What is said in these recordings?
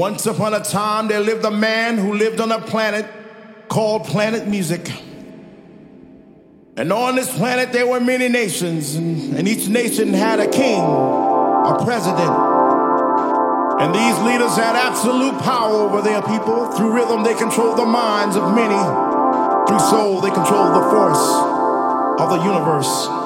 Once upon a time, there lived a man who lived on a planet called Planet Music. And on this planet, there were many nations, and, each nation had a king, a president. And these leaders had absolute power over their people. Through rhythm, they controlled the minds of many. Through soul, they controlled the force of the universe.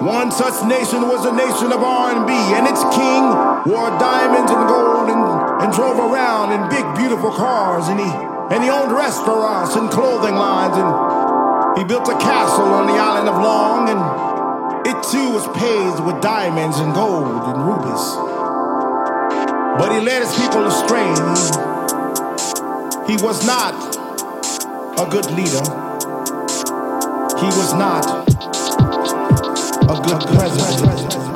One such nation was the nation of R&B, and its king wore diamonds and gold and, and drove around in big, beautiful cars, and he and he owned restaurants and clothing lines, and he built a castle on the island of Long, and it too was paved with diamonds and gold and rubies. But he led his people astray. He was not a good leader. He was not a good president.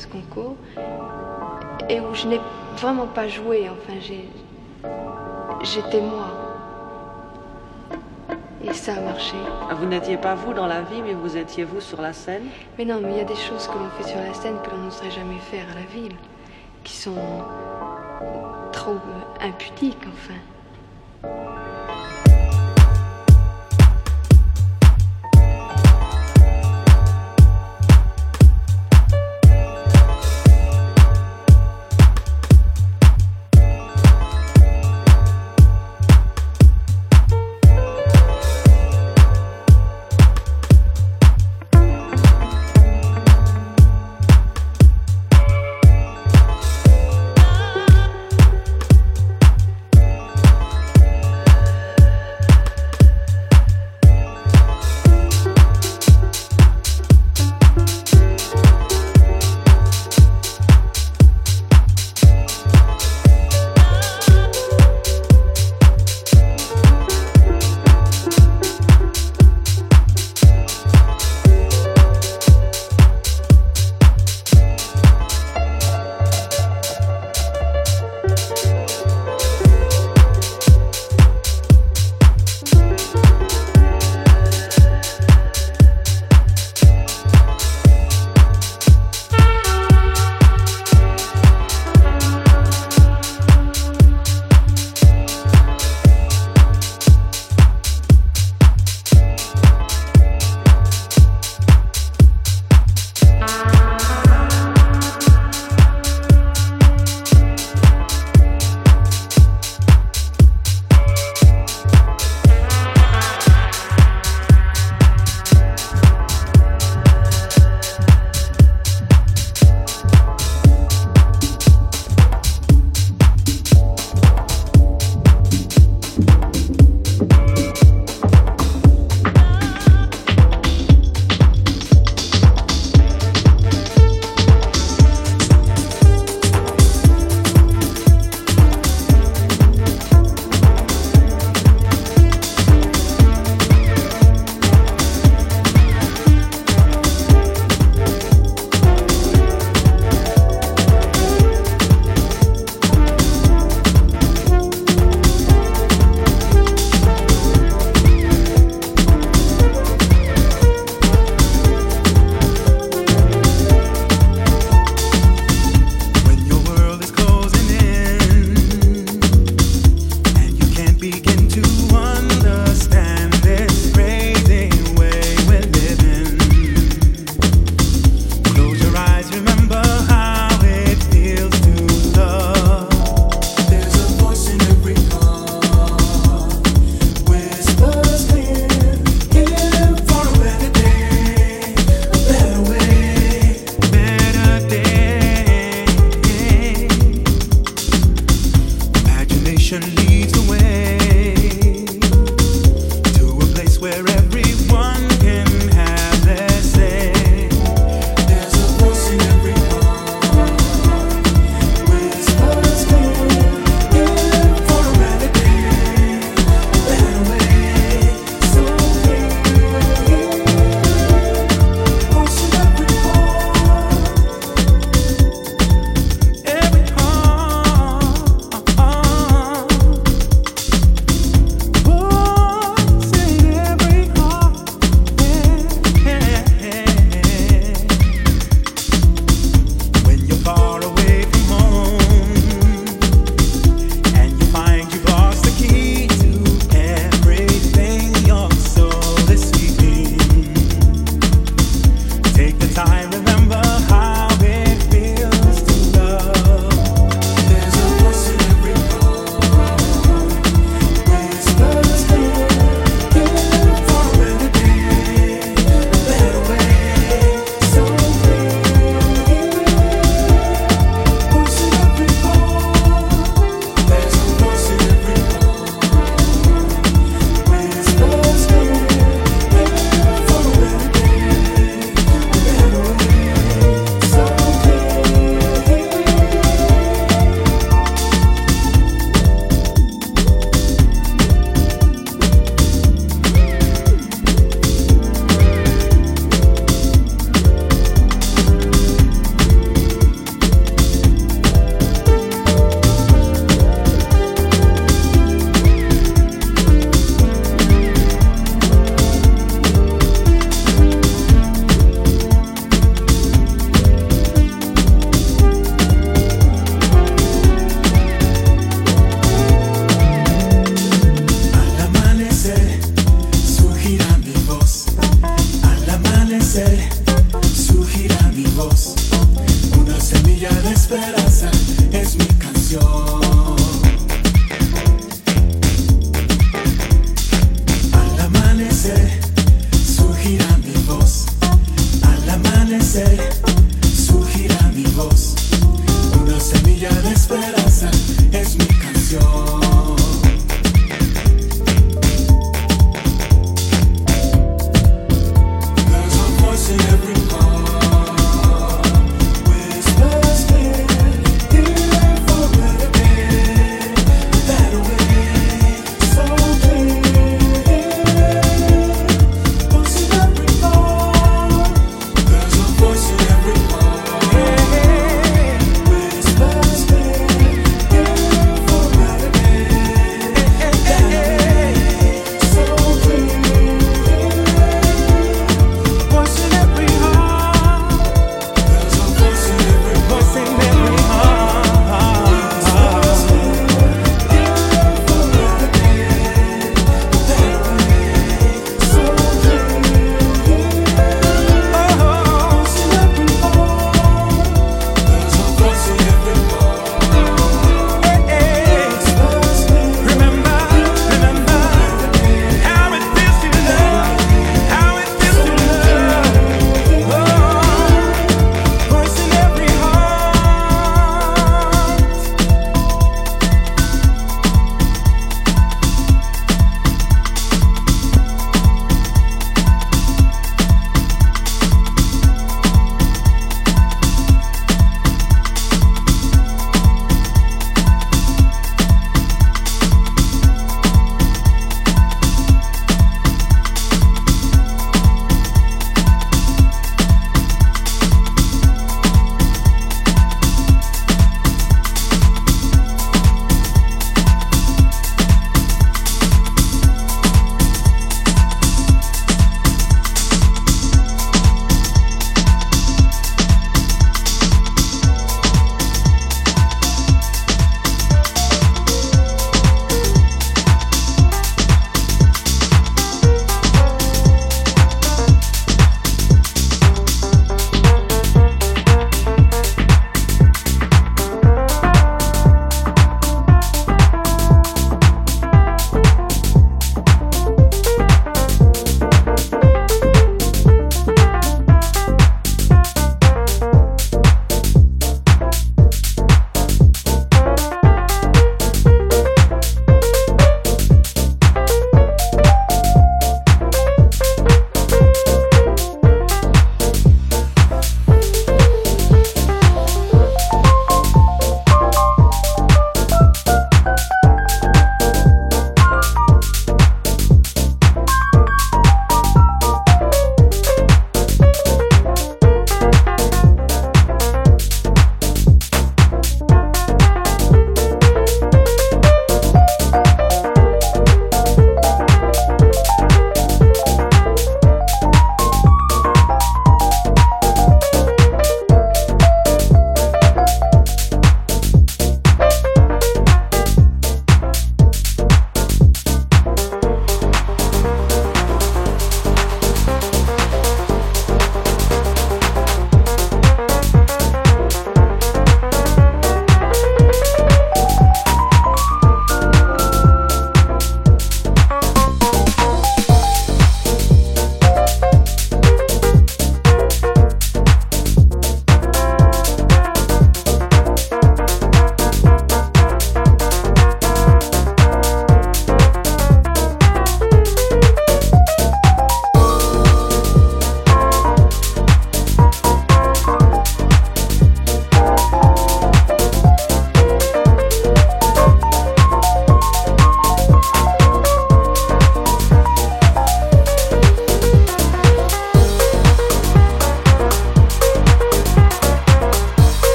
Ce concours et où je n'ai vraiment pas joué. Enfin, j'étais moi. Et ça a marché. Ah, vous n'étiez pas vous dans la vie, mais vous étiez vous sur la scène? Mais non, mais il y a des choses que l'on fait sur la scène que l'on n'oserait jamais faire à la ville, qui sont trop impudiques, enfin.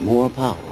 More power.